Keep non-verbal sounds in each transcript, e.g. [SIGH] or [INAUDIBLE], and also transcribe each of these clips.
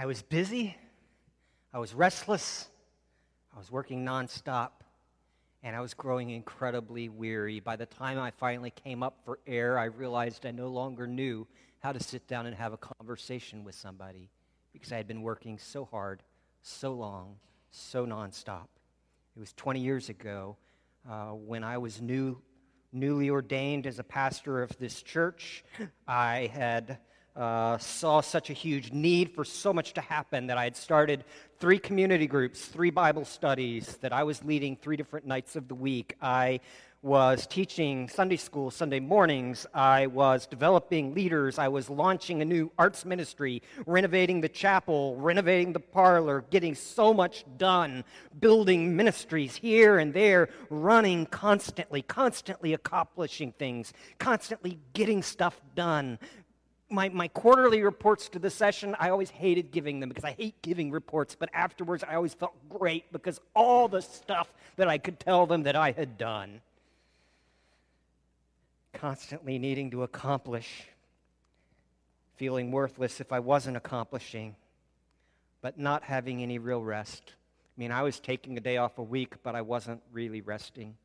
I was busy, I was restless, I was working nonstop, and I was growing incredibly weary. By the time I finally came up for air, I realized I no longer knew how to sit down and have a conversation with somebody because I had been working so hard, so long, so nonstop. It was 20 years ago uh, when I was new, newly ordained as a pastor of this church. I had uh, saw such a huge need for so much to happen that I had started three community groups, three Bible studies, that I was leading three different nights of the week. I was teaching Sunday school Sunday mornings. I was developing leaders. I was launching a new arts ministry, renovating the chapel, renovating the parlor, getting so much done, building ministries here and there, running constantly, constantly accomplishing things, constantly getting stuff done. My, my quarterly reports to the session, I always hated giving them because I hate giving reports, but afterwards I always felt great because all the stuff that I could tell them that I had done constantly needing to accomplish, feeling worthless if I wasn't accomplishing, but not having any real rest. I mean, I was taking a day off a week, but I wasn't really resting.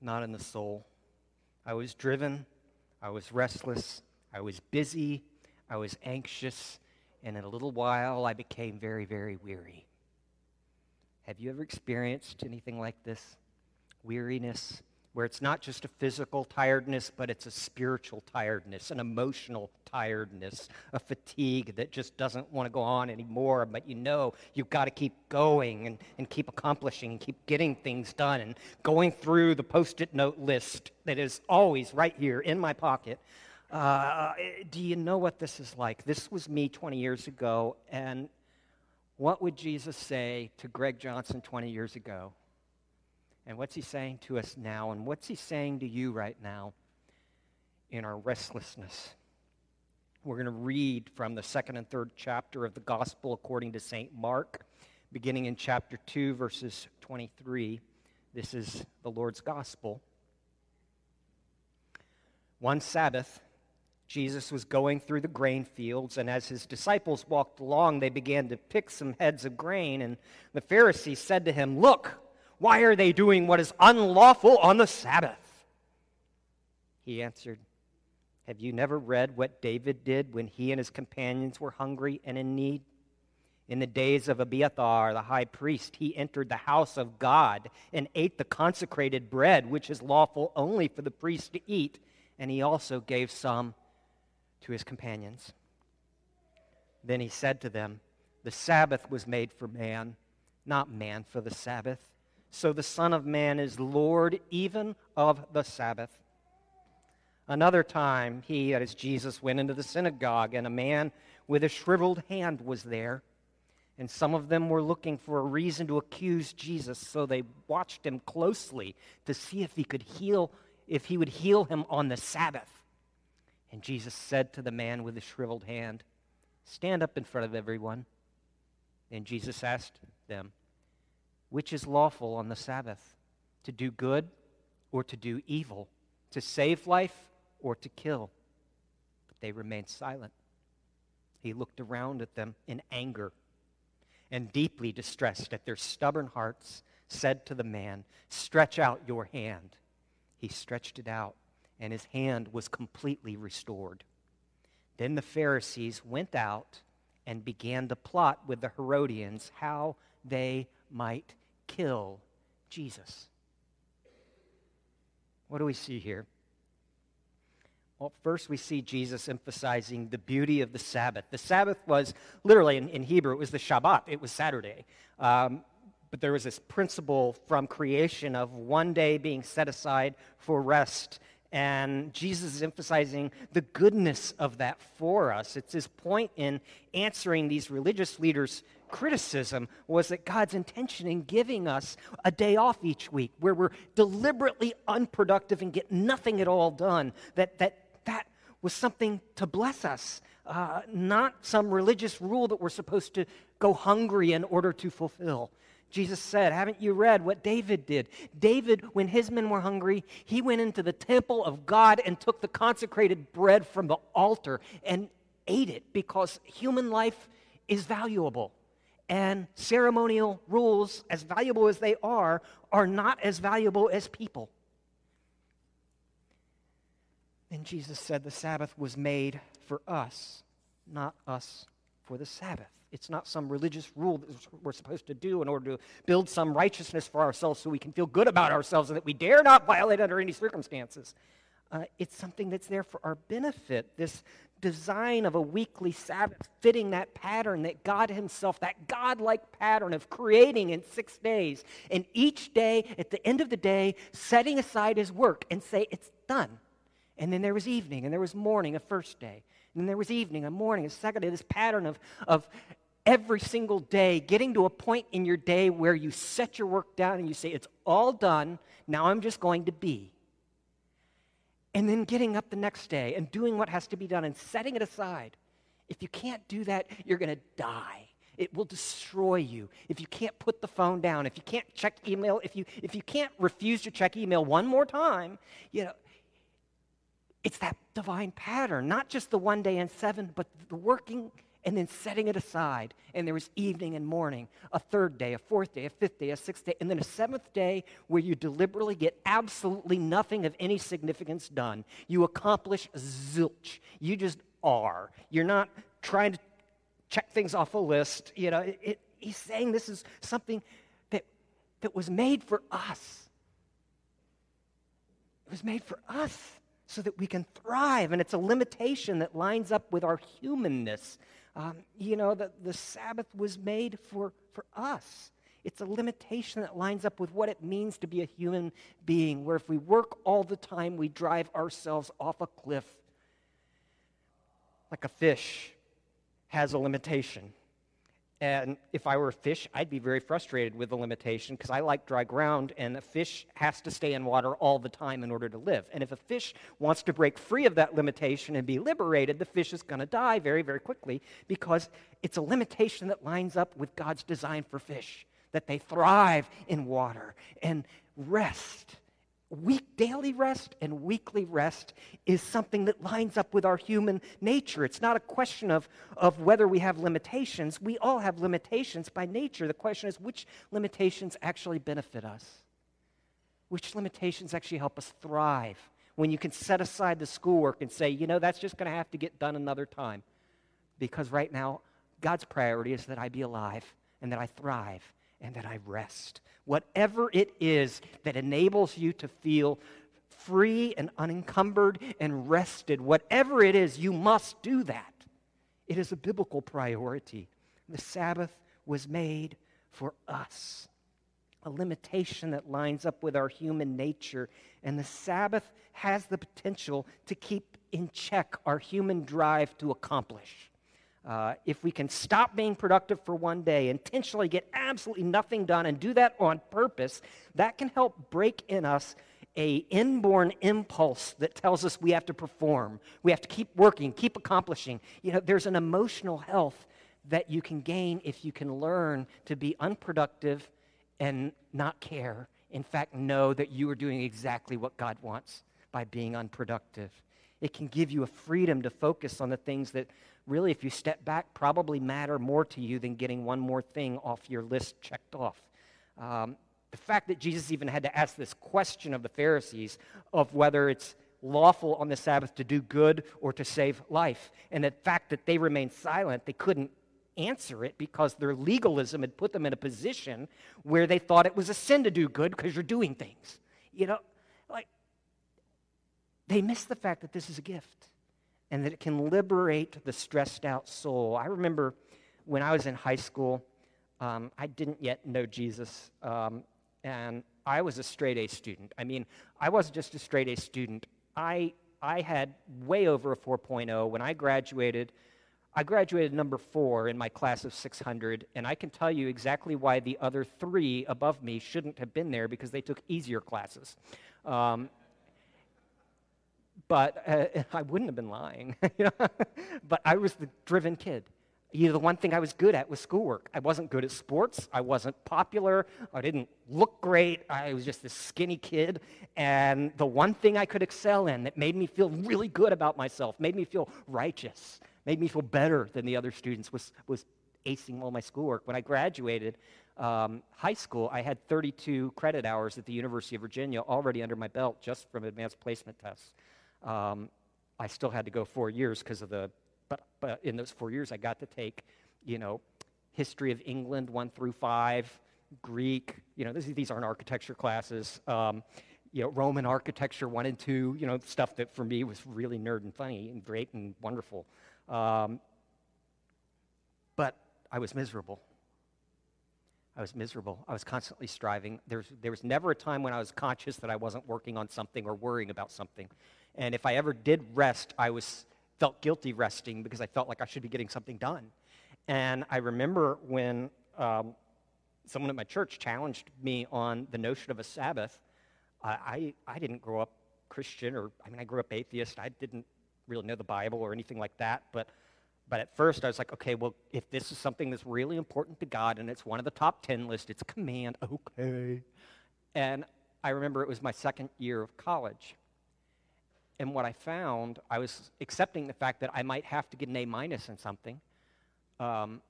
Not in the soul. I was driven, I was restless, I was busy, I was anxious, and in a little while I became very, very weary. Have you ever experienced anything like this? Weariness, where it's not just a physical tiredness, but it's a spiritual tiredness, an emotional tiredness, a fatigue that just doesn't want to go on anymore, but you know you've got to keep going and, and keep accomplishing and keep getting things done and going through the post it note list that is always right here in my pocket. Uh, do you know what this is like? This was me 20 years ago, and what would Jesus say to Greg Johnson 20 years ago? And what's he saying to us now? And what's he saying to you right now in our restlessness? We're going to read from the second and third chapter of the Gospel according to St. Mark, beginning in chapter 2, verses 23. This is the Lord's Gospel. One Sabbath, Jesus was going through the grain fields, and as his disciples walked along, they began to pick some heads of grain. And the Pharisees said to him, Look, why are they doing what is unlawful on the Sabbath? He answered, Have you never read what David did when he and his companions were hungry and in need? In the days of Abiathar, the high priest, he entered the house of God and ate the consecrated bread, which is lawful only for the priest to eat, and he also gave some to his companions. Then he said to them, The Sabbath was made for man, not man for the Sabbath so the Son of Man is Lord even of the Sabbath. Another time, he, that is Jesus, went into the synagogue, and a man with a shriveled hand was there. And some of them were looking for a reason to accuse Jesus, so they watched him closely to see if he could heal, if he would heal him on the Sabbath. And Jesus said to the man with the shriveled hand, Stand up in front of everyone. And Jesus asked them, which is lawful on the Sabbath? To do good or to do evil? To save life or to kill? But they remained silent. He looked around at them in anger and deeply distressed at their stubborn hearts, said to the man, Stretch out your hand. He stretched it out, and his hand was completely restored. Then the Pharisees went out and began to plot with the Herodians how they might kill Jesus. What do we see here? Well, first we see Jesus emphasizing the beauty of the Sabbath. The Sabbath was literally, in, in Hebrew, it was the Shabbat, it was Saturday. Um, but there was this principle from creation of one day being set aside for rest. And Jesus is emphasizing the goodness of that for us. It's his point in answering these religious leaders' criticism was that God's intention in giving us a day off each week where we're deliberately unproductive and get nothing at all done, that that, that was something to bless us, uh, not some religious rule that we're supposed to go hungry in order to fulfill. Jesus said, Haven't you read what David did? David, when his men were hungry, he went into the temple of God and took the consecrated bread from the altar and ate it because human life is valuable. And ceremonial rules, as valuable as they are, are not as valuable as people. And Jesus said the Sabbath was made for us, not us for the Sabbath. It's not some religious rule that we're supposed to do in order to build some righteousness for ourselves so we can feel good about ourselves and that we dare not violate under any circumstances. Uh, it's something that's there for our benefit. This design of a weekly Sabbath fitting that pattern that God Himself, that God-like pattern of creating in six days, and each day, at the end of the day, setting aside His work and say, It's done. And then there was evening, and there was morning, a first day. And then there was evening, a morning, a second day. This pattern of, of every single day getting to a point in your day where you set your work down and you say, It's all done. Now I'm just going to be and then getting up the next day and doing what has to be done and setting it aside. If you can't do that, you're going to die. It will destroy you. If you can't put the phone down, if you can't check email, if you, if you can't refuse to check email one more time, you know, it's that divine pattern, not just the one day and seven, but the working and then setting it aside. And there was evening and morning, a third day, a fourth day, a fifth day, a sixth day, and then a seventh day where you deliberately get absolutely nothing of any significance done. You accomplish zilch. You just are. You're not trying to check things off a list. You know, it, it, he's saying this is something that, that was made for us. It was made for us so that we can thrive. And it's a limitation that lines up with our humanness. Um, you know, the, the Sabbath was made for, for us. It's a limitation that lines up with what it means to be a human being, where if we work all the time, we drive ourselves off a cliff. Like a fish has a limitation. And if I were a fish, I'd be very frustrated with the limitation because I like dry ground, and a fish has to stay in water all the time in order to live. And if a fish wants to break free of that limitation and be liberated, the fish is going to die very, very quickly because it's a limitation that lines up with God's design for fish, that they thrive in water and rest week daily rest and weekly rest is something that lines up with our human nature. It's not a question of, of whether we have limitations. We all have limitations by nature. The question is which limitations actually benefit us? Which limitations actually help us thrive? When you can set aside the schoolwork and say you know that's just going to have to get done another time. Because right now god's priority is that i be alive and that i thrive and that I rest. Whatever it is that enables you to feel free and unencumbered and rested, whatever it is, you must do that. It is a biblical priority. The Sabbath was made for us, a limitation that lines up with our human nature. And the Sabbath has the potential to keep in check our human drive to accomplish. Uh, if we can stop being productive for one day, intentionally get absolutely nothing done, and do that on purpose, that can help break in us a inborn impulse that tells us we have to perform, we have to keep working, keep accomplishing. You know, there's an emotional health that you can gain if you can learn to be unproductive and not care. In fact, know that you are doing exactly what God wants by being unproductive. It can give you a freedom to focus on the things that really, if you step back, probably matter more to you than getting one more thing off your list checked off. Um, the fact that Jesus even had to ask this question of the Pharisees of whether it's lawful on the Sabbath to do good or to save life, and the fact that they remained silent, they couldn't answer it because their legalism had put them in a position where they thought it was a sin to do good because you're doing things. You know, they miss the fact that this is a gift and that it can liberate the stressed out soul. I remember when I was in high school, um, I didn't yet know Jesus, um, and I was a straight A student. I mean, I wasn't just a straight A student. I, I had way over a 4.0. When I graduated, I graduated number four in my class of 600, and I can tell you exactly why the other three above me shouldn't have been there because they took easier classes. Um, but uh, [LAUGHS] I wouldn't have been lying. [LAUGHS] you know? but I was the driven kid. You know, the one thing I was good at was schoolwork. I wasn't good at sports. I wasn't popular. I didn't look great. I was just this skinny kid. And the one thing I could excel in that made me feel really good about myself, made me feel righteous, Made me feel better than the other students, was, was acing all my schoolwork. When I graduated um, high school, I had 32 credit hours at the University of Virginia already under my belt just from advanced placement tests. Um, I still had to go four years because of the, but, but in those four years, I got to take, you know, history of England one through five, Greek, you know, this, these aren't architecture classes. Um, you know, Roman architecture one and two, you know, stuff that for me was really nerd and funny and great and wonderful. Um, but I was miserable. I was miserable. I was constantly striving. There was, there was never a time when I was conscious that I wasn't working on something or worrying about something. And if I ever did rest, I was felt guilty resting because I felt like I should be getting something done. And I remember when um, someone at my church challenged me on the notion of a Sabbath. I, I, I didn't grow up Christian, or I mean, I grew up atheist. I didn't really know the Bible or anything like that. But, but at first, I was like, okay, well, if this is something that's really important to God and it's one of the top 10 list, it's command, okay. And I remember it was my second year of college. And what I found, I was accepting the fact that I might have to get an A minus in something because um,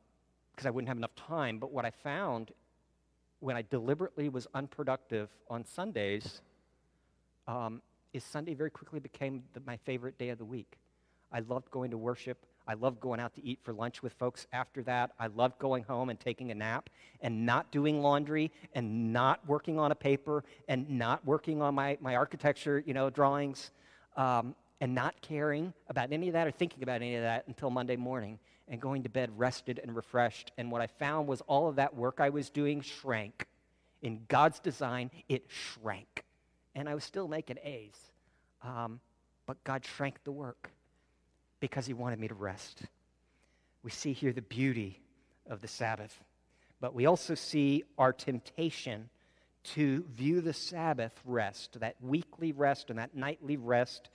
I wouldn't have enough time. But what I found when I deliberately was unproductive on Sundays um, is Sunday very quickly became the, my favorite day of the week. I loved going to worship. I loved going out to eat for lunch with folks after that. I loved going home and taking a nap and not doing laundry and not working on a paper and not working on my, my architecture, you know, drawings um, and not caring about any of that or thinking about any of that until Monday morning and going to bed rested and refreshed. And what I found was all of that work I was doing shrank. In God's design, it shrank. And I was still making A's. Um, but God shrank the work because He wanted me to rest. We see here the beauty of the Sabbath, but we also see our temptation to view the Sabbath rest, that weekly rest and that nightly rest,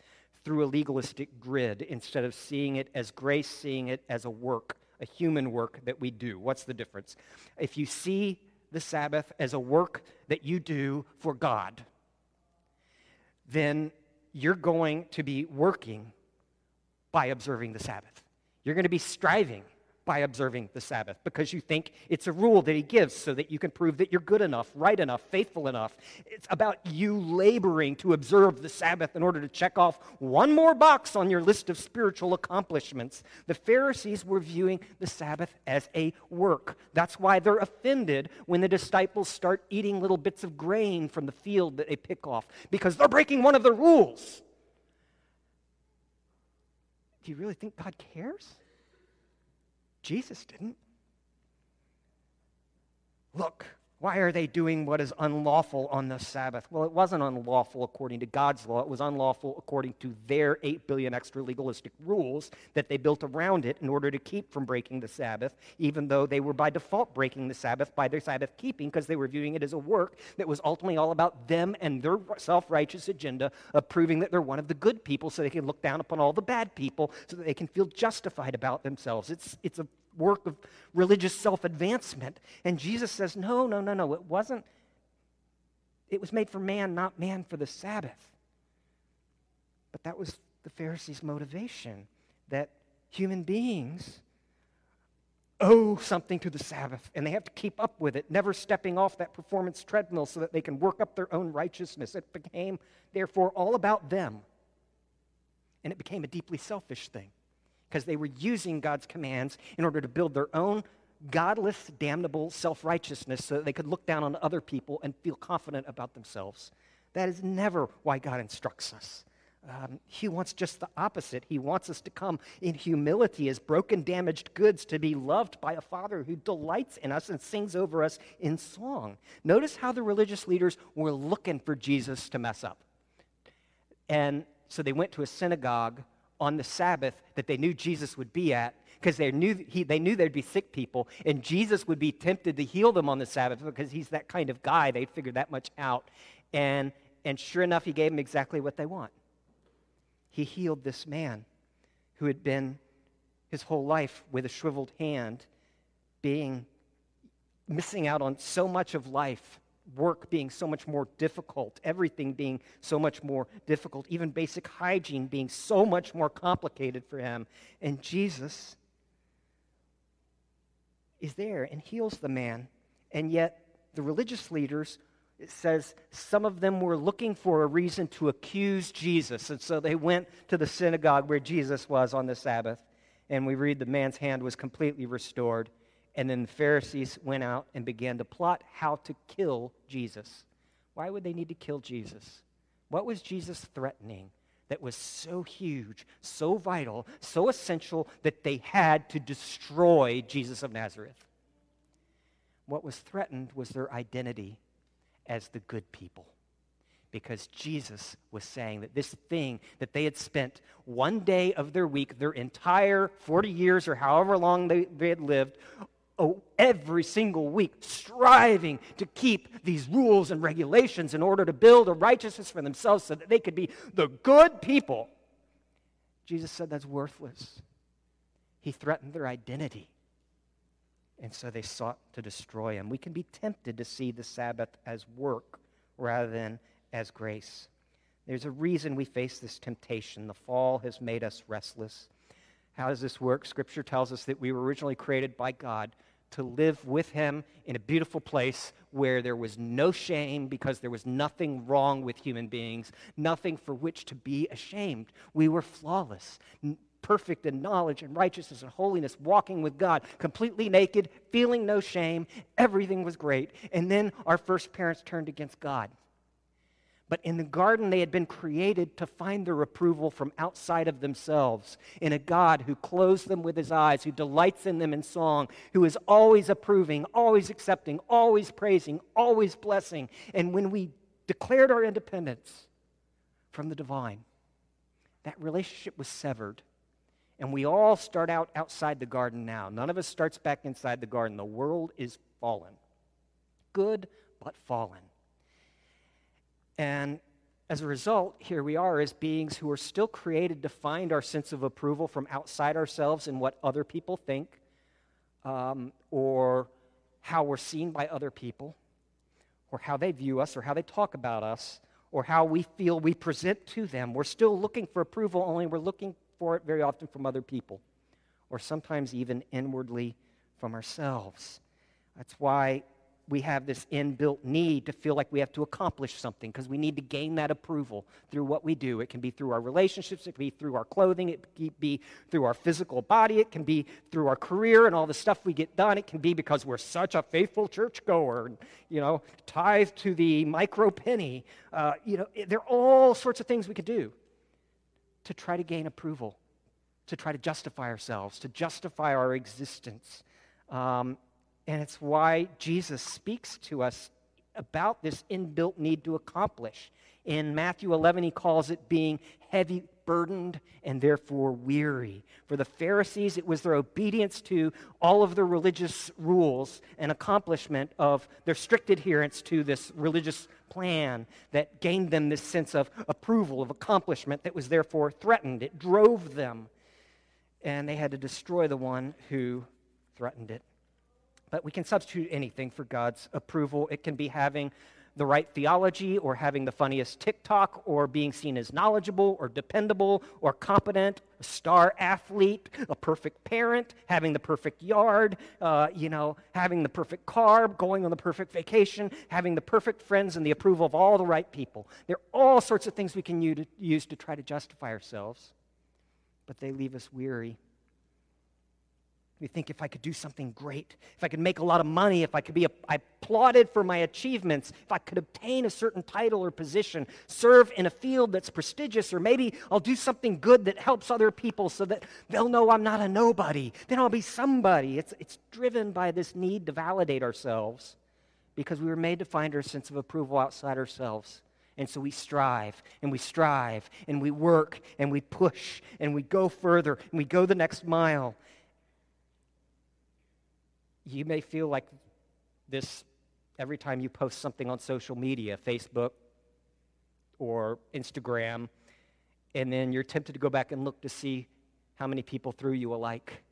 through a legalistic grid instead of seeing it as grace, seeing it as a work, a human work that we do. What's the difference? If you see the Sabbath as a work that you do for God, then you're going to be working by observing the Sabbath. You're going to be striving by observing the Sabbath because you think it's a rule that he gives so that you can prove that you're good enough, right enough, faithful enough. It's about you laboring to observe the Sabbath in order to check off one more box on your list of spiritual accomplishments. The Pharisees were viewing the Sabbath as a work. That's why they're offended when the disciples start eating little bits of grain from the field that they pick off because they're breaking one of the rules. Do you really think God cares? Jesus didn't. Look, why are they doing what is unlawful on the Sabbath? Well, it wasn't unlawful according to God's law. It was unlawful according to their 8 billion extra legalistic rules that they built around it in order to keep from breaking the Sabbath, even though they were by default breaking the Sabbath by their Sabbath keeping because they were viewing it as a work that was ultimately all about them and their self righteous agenda of proving that they're one of the good people so they can look down upon all the bad people so that they can feel justified about themselves. It's, it's a work of religious self advancement. And Jesus says, no, no, no, no. It wasn't. It was made for man, not man for the Sabbath. But that was the Pharisees' motivation that human beings owe something to the Sabbath and they have to keep up with it, never stepping off that performance treadmill so that they can work up their own righteousness. It became, therefore, all about them. And it became a deeply selfish thing because they were using God's commands in order to build their own godless, damnable self righteousness so that they could look down on other people and feel confident about themselves. That is never why God instructs us. Um, he wants just the opposite. He wants us to come in humility as broken, damaged goods to be loved by a Father who delights in us and sings over us in song. Notice how the religious leaders were looking for Jesus to mess up. And so they went to a synagogue on the Sabbath that they knew Jesus would be at because they knew, he, they knew there'd be sick people, and Jesus would be tempted to heal them on the Sabbath because he's that kind of guy. They'd figured that much out. And, and sure enough, he gave them exactly what they want. He healed this man who had been his whole life with a shriveled hand, being missing out on so much of life work being so much more difficult, everything being so much more difficult, even basic hygiene being so much more complicated for him. And Jesus is there and heals the man. And yet, the religious leaders, it says some of them were looking for a reason to accuse Jesus. And so they went to the synagogue where Jesus was on the Sabbath. And we read the man's hand was completely restored. And then the Pharisees went out and began to plot how to kill Jesus. Why would they need to kill Jesus? What was Jesus threatening that was so huge, so vital, so essential that they had to destroy Jesus of Nazareth? What was threatened was their identity as the good people. Because Jesus was saying that this thing that they had spent one day of their week, their entire 40 years or however long they, they had lived, every single week striving to keep these rules and regulations in order to build a righteousness for themselves so that they could be the good people. Jesus said that's worthless. He threatened their identity. And so they sought to destroy him. We can be tempted to see the Sabbath as work rather than as grace. There's a reason we face this temptation. The fall has made us restless. How does this work? Scripture tells us that we were originally created by God to live with him in a beautiful place where there was no shame because there was nothing wrong with human beings, nothing for which to be ashamed. We were flawless, perfect in knowledge and righteousness and holiness, walking with God, completely naked, feeling no shame. Everything was great. And then our first parents turned against God. But in the garden, they had been created to find their approval from outside of themselves in a God who clothes them with his eyes, who delights in them in song, who is always approving, always accepting, always praising, always blessing. And when we declared our independence from the divine, that relationship was severed. And we all start out outside the garden now. None of us starts back inside the garden. The world is fallen. Good, but fallen. And as a result, here we are as beings who are still created to find our sense of approval from outside ourselves in what other people think um, or how we're seen by other people or how they view us or how they talk about us or how we feel we present to them. We're still looking for approval, only we're looking for it very often from other people or sometimes even inwardly from ourselves. That's why we have this inbuilt need to feel like we have to accomplish something because we need to gain that approval through what we do. It can be through our relationships, it can be through our clothing, it can be through our physical body, it can be through our career and all the stuff we get done. It can be because we're such a faithful churchgoer and, you know, tithe to the micro penny. Uh, you know, there are all sorts of things we could do to try to gain approval, to try to justify ourselves, to justify our existence. Um, and it's why Jesus speaks to us about this inbuilt need to accomplish. In Matthew 11, he calls it being heavy burdened and therefore weary. For the Pharisees, it was their obedience to all of the religious rules and accomplishment of their strict adherence to this religious plan that gained them this sense of approval, of accomplishment that was therefore threatened. It drove them. And they had to destroy the one who threatened it. But we can substitute anything for God's approval. It can be having the right theology or having the funniest TikTok or being seen as knowledgeable or dependable or competent, a star athlete, a perfect parent, having the perfect yard, uh, you know, having the perfect car, going on the perfect vacation, having the perfect friends and the approval of all the right people. There are all sorts of things we can use to try to justify ourselves, but they leave us weary we think if I could do something great, if I could make a lot of money, if I could be applauded for my achievements, if I could obtain a certain title or position, serve in a field that's prestigious, or maybe I'll do something good that helps other people so that they'll know I'm not a nobody, then I'll be somebody. It's, it's driven by this need to validate ourselves because we were made to find our sense of approval outside ourselves. And so we strive and we strive and we work and we push and we go further and we go the next mile you may feel like this every time you post something on social media, Facebook or Instagram, and then you're tempted to go back and look to see how many people threw you a like.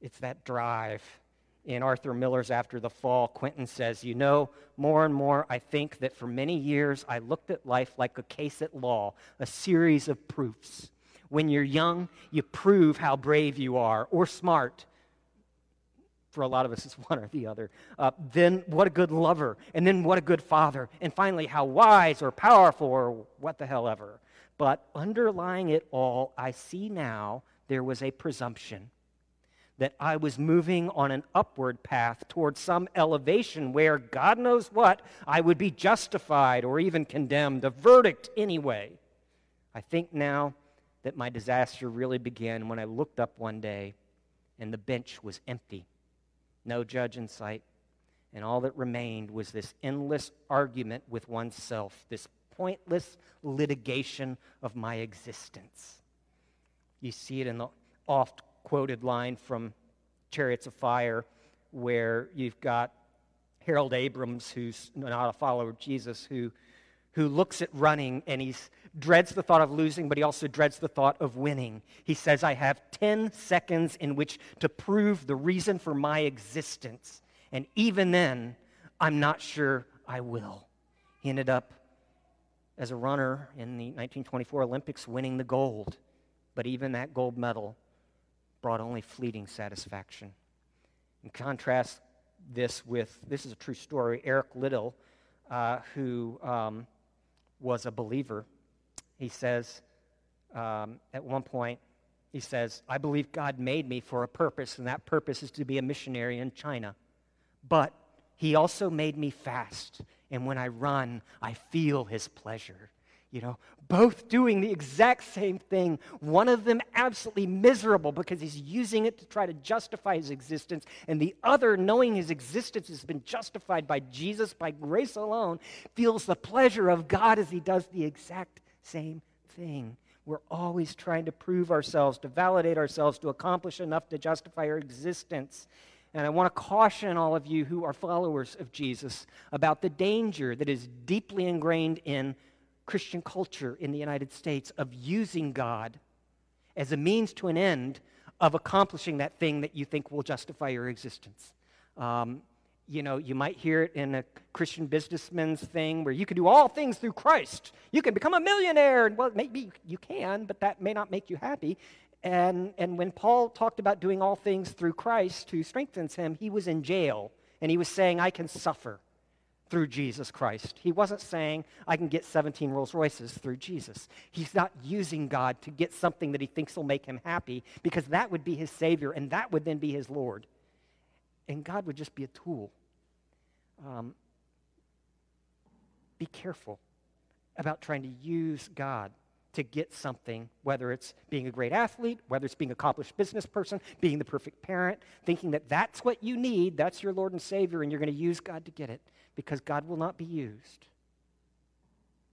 It's that drive. in Arthur Miller's After the Fall, Quentin says, You know, more and more I think that for many years I looked at life like a case at law, a series of proofs. When you're young, you prove how brave you are or smart. For a lot of us, it's [LAUGHS] one or the other. Uh, then, what a good lover. And then, what a good father. And finally, how wise or powerful or what the hell ever. But underlying it all, I see now there was a presumption that I was moving on an upward path towards some elevation where, God knows what, I would be justified or even condemned, a verdict anyway. I think now that my disaster really began when I looked up one day and the bench was empty, no judge in sight, and all that remained was this endless argument with oneself, this pointless litigation of my existence. You see it in the oft quoted line from Chariots of Fire, where you've got Harold Abrahams, who's not a follower of Jesus, who, who looks at running and he dreads the thought of losing, but he also dreads the thought of winning. He says, I have 10 seconds in which to prove the reason for my existence. And even then, I'm not sure I will. He ended up as a runner in the 1924 Olympics winning the gold. But even that gold medal brought only fleeting satisfaction. In contrast this with this is a true story Eric Liddell, uh, who um, was a believer. He says, um, at one point, he says, I believe God made me for a purpose, and that purpose is to be a missionary in China. But he also made me fast, and when I run, I feel his pleasure you know, both doing the exact same thing. One of them absolutely miserable because he's using it to try to justify his existence, and the other, knowing his existence has been justified by Jesus by grace alone, feels the pleasure of God as he does the exact same thing. We're always trying to prove ourselves, to validate ourselves, to accomplish enough to justify our existence. And I want to caution all of you who are followers of Jesus about the danger that is deeply ingrained in Christian culture in the United States of using God as a means to an end of accomplishing that thing that you think will justify your existence. Um, you know, you might hear it in a Christian businessman's thing where you can do all things through Christ. You can become a millionaire. And, well, maybe you can, but that may not make you happy. And, and when Paul talked about doing all things through Christ who strengthens him, he was in jail. And he was saying, I can suffer through Jesus Christ. He wasn't saying, I can get 17 Rolls Royces through Jesus. He's not using God to get something that he thinks will make him happy because that would be his Savior and that would then be his Lord. And God would just be a tool. Um, be careful about trying to use God to get something, whether it's being a great athlete, whether it's being an accomplished business person, being the perfect parent, thinking that that's what you need, that's your Lord and Savior, and you're going to use God to get it because God will not be used.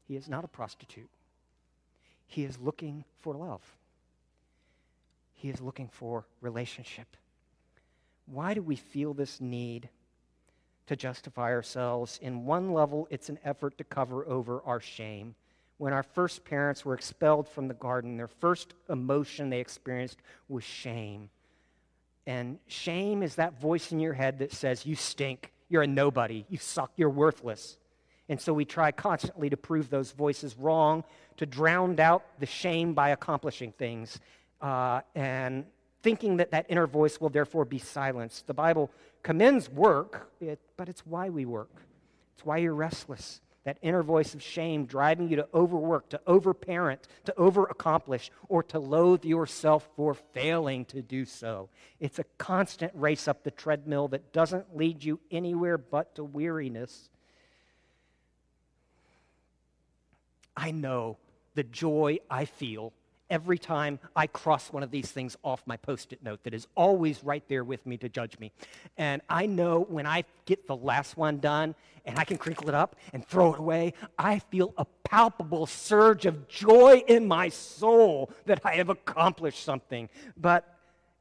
He is not a prostitute. He is looking for love. He is looking for relationship. Why do we feel this need to justify ourselves? In one level, it's an effort to cover over our shame. When our first parents were expelled from the garden, their first emotion they experienced was shame. And shame is that voice in your head that says, You stink. You're a nobody. You suck. You're worthless. And so we try constantly to prove those voices wrong, to drown out the shame by accomplishing things, uh, and thinking that that inner voice will therefore be silenced. The Bible commends work, but it's why we work. It's why you're restless that inner voice of shame driving you to overwork, to overparent, to overaccomplish, or to loathe yourself for failing to do so. It's a constant race up the treadmill that doesn't lead you anywhere but to weariness. I know the joy I feel every time I cross one of these things off my post it note that is always right there with me to judge me. And I know when I get the last one done and I can crinkle it up and throw it away, I feel a palpable surge of joy in my soul that I have accomplished something. But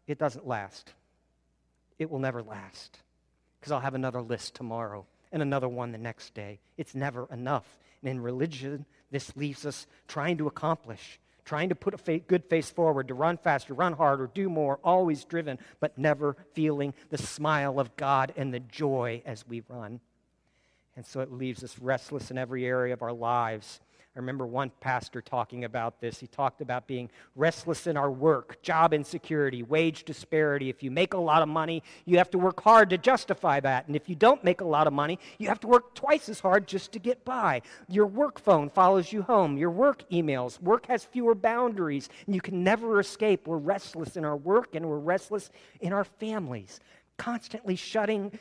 it doesn't last. It will never last because I'll have another list tomorrow and another one the next day. It's never enough. And in religion, this leaves us trying to accomplish trying to put a good face forward, to run faster, run harder, do more, always driven, but never feeling the smile of God and the joy as we run. And so it leaves us restless in every area of our lives. I remember one pastor talking about this. He talked about being restless in our work, job insecurity, wage disparity. If you make a lot of money, you have to work hard to justify that. And if you don't make a lot of money, you have to work twice as hard just to get by. Your work phone follows you home, your work emails. Work has fewer boundaries, and you can never escape. We're restless in our work and we're restless in our families constantly shutting,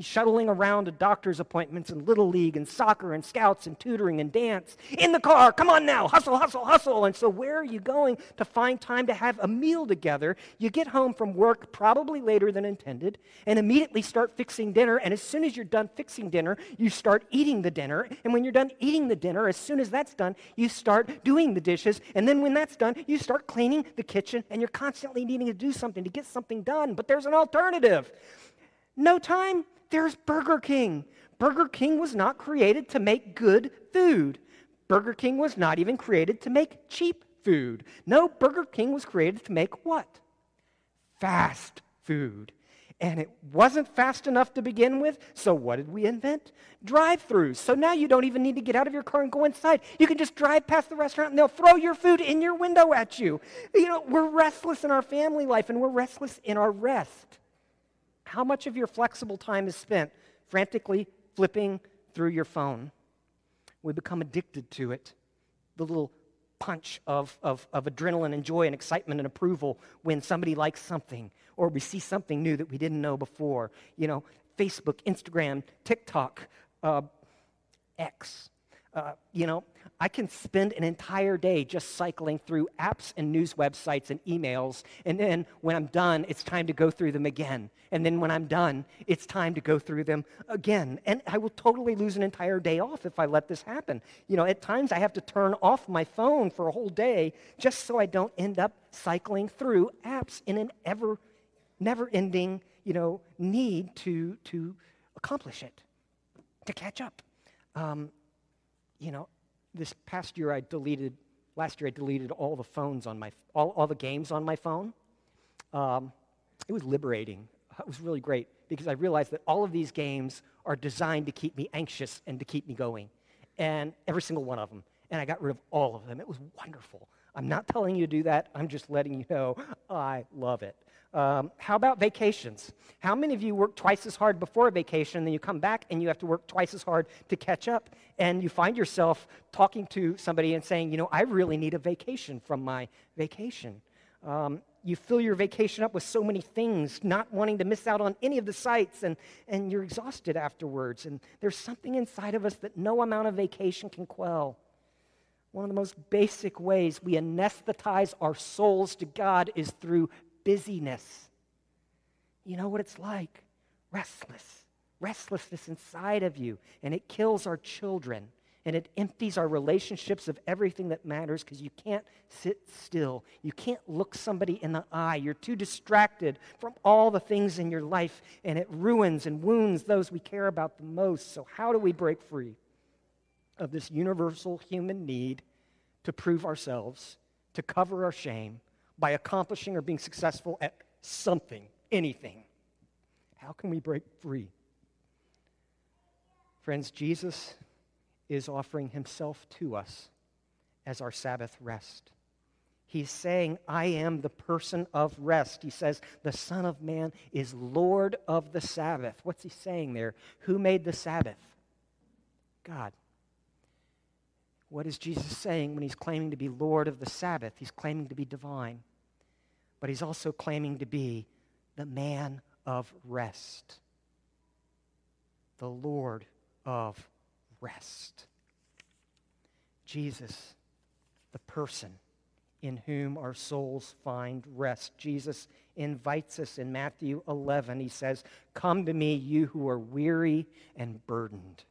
shuttling around to doctor's appointments and little league and soccer and scouts and tutoring and dance. In the car, come on now, hustle, hustle, hustle. And so, where are you going to find time to have a meal together? You get home from work probably later than intended and immediately start fixing dinner. And as soon as you're done fixing dinner, you start eating the dinner. And when you're done eating the dinner, as soon as that's done, you start doing the dishes. And then when that's done, you start cleaning the kitchen and you're constantly needing to do something to get something done. But there's an alternative. No time, there's Burger King. Burger King was not created to make good food. Burger King was not even created to make cheap food. No, Burger King was created to make what? Fast food. And it wasn't fast enough to begin with, so what did we invent? Drive throughs. So now you don't even need to get out of your car and go inside. You can just drive past the restaurant and they'll throw your food in your window at you. You know, we're restless in our family life and we're restless in our rest. How much of your flexible time is spent frantically flipping through your phone? We become addicted to it. The little punch of, of, of adrenaline and joy and excitement and approval when somebody likes something or we see something new that we didn't know before. You know, Facebook, Instagram, TikTok, uh, X. Uh, you know, I can spend an entire day just cycling through apps and news websites and emails, and then when I'm done, it's time to go through them again. And then when I'm done, it's time to go through them again. And I will totally lose an entire day off if I let this happen. You know, at times I have to turn off my phone for a whole day just so I don't end up cycling through apps in an ever, never ending, you know, need to, to accomplish it, to catch up. Um, you know, this past year I deleted, last year I deleted all the phones on my, all, all the games on my phone. Um, it was liberating. It was really great because I realized that all of these games are designed to keep me anxious and to keep me going. And every single one of them. And I got rid of all of them. It was wonderful. I'm not telling you to do that. I'm just letting you know I love it. Um, how about vacations? How many of you work twice as hard before a vacation, and then you come back and you have to work twice as hard to catch up, and you find yourself talking to somebody and saying, you know, I really need a vacation from my vacation. Um, you fill your vacation up with so many things, not wanting to miss out on any of the sights, and, and you're exhausted afterwards. And there's something inside of us that no amount of vacation can quell. One of the most basic ways we anesthetize our souls to God is through busyness. You know what it's like? Restless. Restlessness inside of you. And it kills our children. And it empties our relationships of everything that matters because you can't sit still. You can't look somebody in the eye. You're too distracted from all the things in your life, and it ruins and wounds those we care about the most. So, how do we break free of this universal human need to prove ourselves, to cover our shame, by accomplishing or being successful at something, anything. How can we break free? Friends, Jesus is offering himself to us as our Sabbath rest. He's saying, I am the person of rest. He says, the Son of Man is Lord of the Sabbath. What's he saying there? Who made the Sabbath? God. What is Jesus saying when he's claiming to be Lord of the Sabbath? He's claiming to be divine, but he's also claiming to be the man of rest, the Lord of rest. Jesus, the person in whom our souls find rest. Jesus invites us in Matthew 11. He says, Come to me, you who are weary and burdened.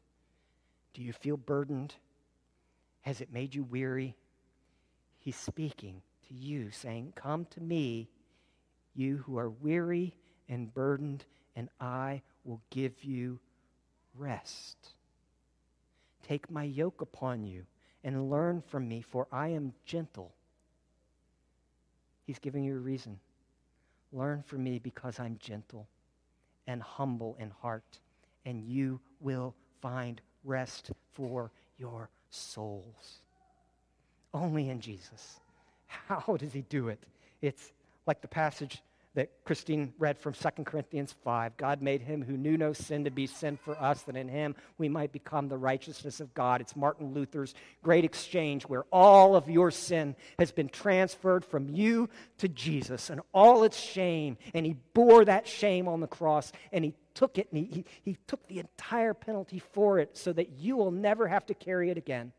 Do you feel burdened? Has it made you weary? He's speaking to you, saying, Come to me, you who are weary and burdened, and I will give you rest. Take my yoke upon you and learn from me, for I am gentle He's giving you a reason. Learn from me because I'm gentle and humble in heart, and you will find rest for your souls. Only in Jesus. How [LAUGHS] does he do it? It's like the passage that Christine read from 2 Corinthians 5. God made him who knew no sin to be sin for us, that in him we might become the righteousness of God. It's Martin Luther's great exchange where all of your sin has been transferred from you to Jesus and all its shame. And he bore that shame on the cross and he took it and he, he, he took the entire penalty for it so that you will never have to carry it again.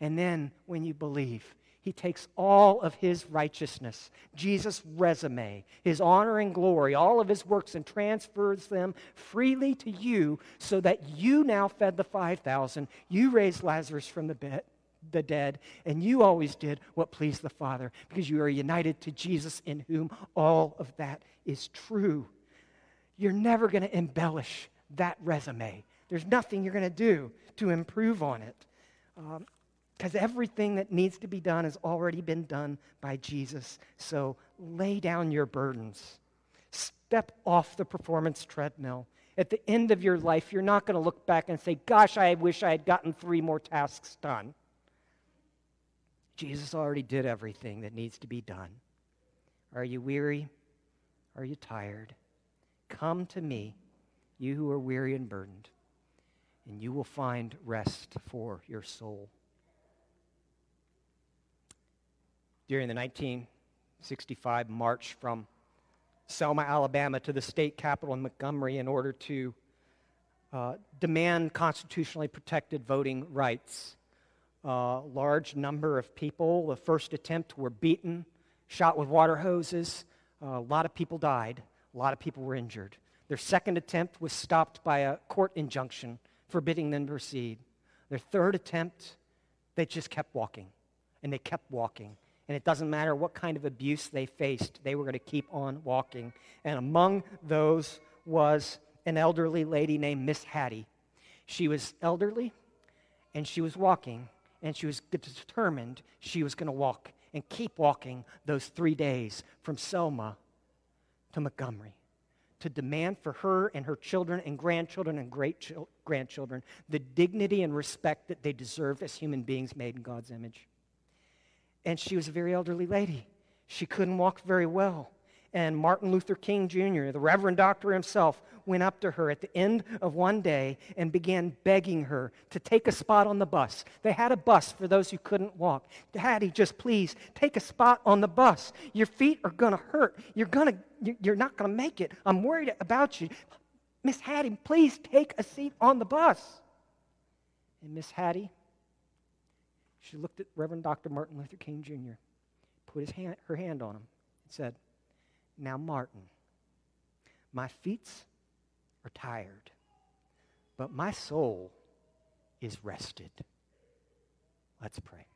And then when you believe, he takes all of his righteousness, Jesus' resume, his honor and glory, all of his works, and transfers them freely to you so that you now fed the 5,000. You raised Lazarus from the, bed, the dead, and you always did what pleased the Father because you are united to Jesus in whom all of that is true. You're never going to embellish that resume. There's nothing you're going to do to improve on it. Um, because everything that needs to be done has already been done by Jesus. So lay down your burdens. Step off the performance treadmill. At the end of your life, you're not going to look back and say, Gosh, I wish I had gotten three more tasks done. Jesus already did everything that needs to be done. Are you weary? Are you tired? Come to me, you who are weary and burdened, and you will find rest for your soul. during the 1965 march from Selma, Alabama to the state capital in Montgomery in order to uh, demand constitutionally protected voting rights. A uh, large number of people, the first attempt, were beaten, shot with water hoses. Uh, a lot of people died, a lot of people were injured. Their second attempt was stopped by a court injunction forbidding them to proceed. Their third attempt, they just kept walking, and they kept walking and it doesn't matter what kind of abuse they faced, they were going to keep on walking. And among those was an elderly lady named Miss Hattie. She was elderly and she was walking, and she was determined she was going to walk and keep walking those three days from Selma to Montgomery to demand for her and her children and grandchildren and great grandchildren the dignity and respect that they deserve as human beings made in God's image and she was a very elderly lady. She couldn't walk very well. And Martin Luther King Jr., the Reverend Doctor himself, went up to her at the end of one day and began begging her to take a spot on the bus. They had a bus for those who couldn't walk. Hattie, just please take a spot on the bus. Your feet are going to hurt. You're, gonna, you're not going to make it. I'm worried about you. Miss Hattie, please take a seat on the bus. And Miss Hattie she looked at Reverend Dr. Martin Luther King Jr., put his hand, her hand on him, and said, Now, Martin, my feet are tired, but my soul is rested. Let's pray.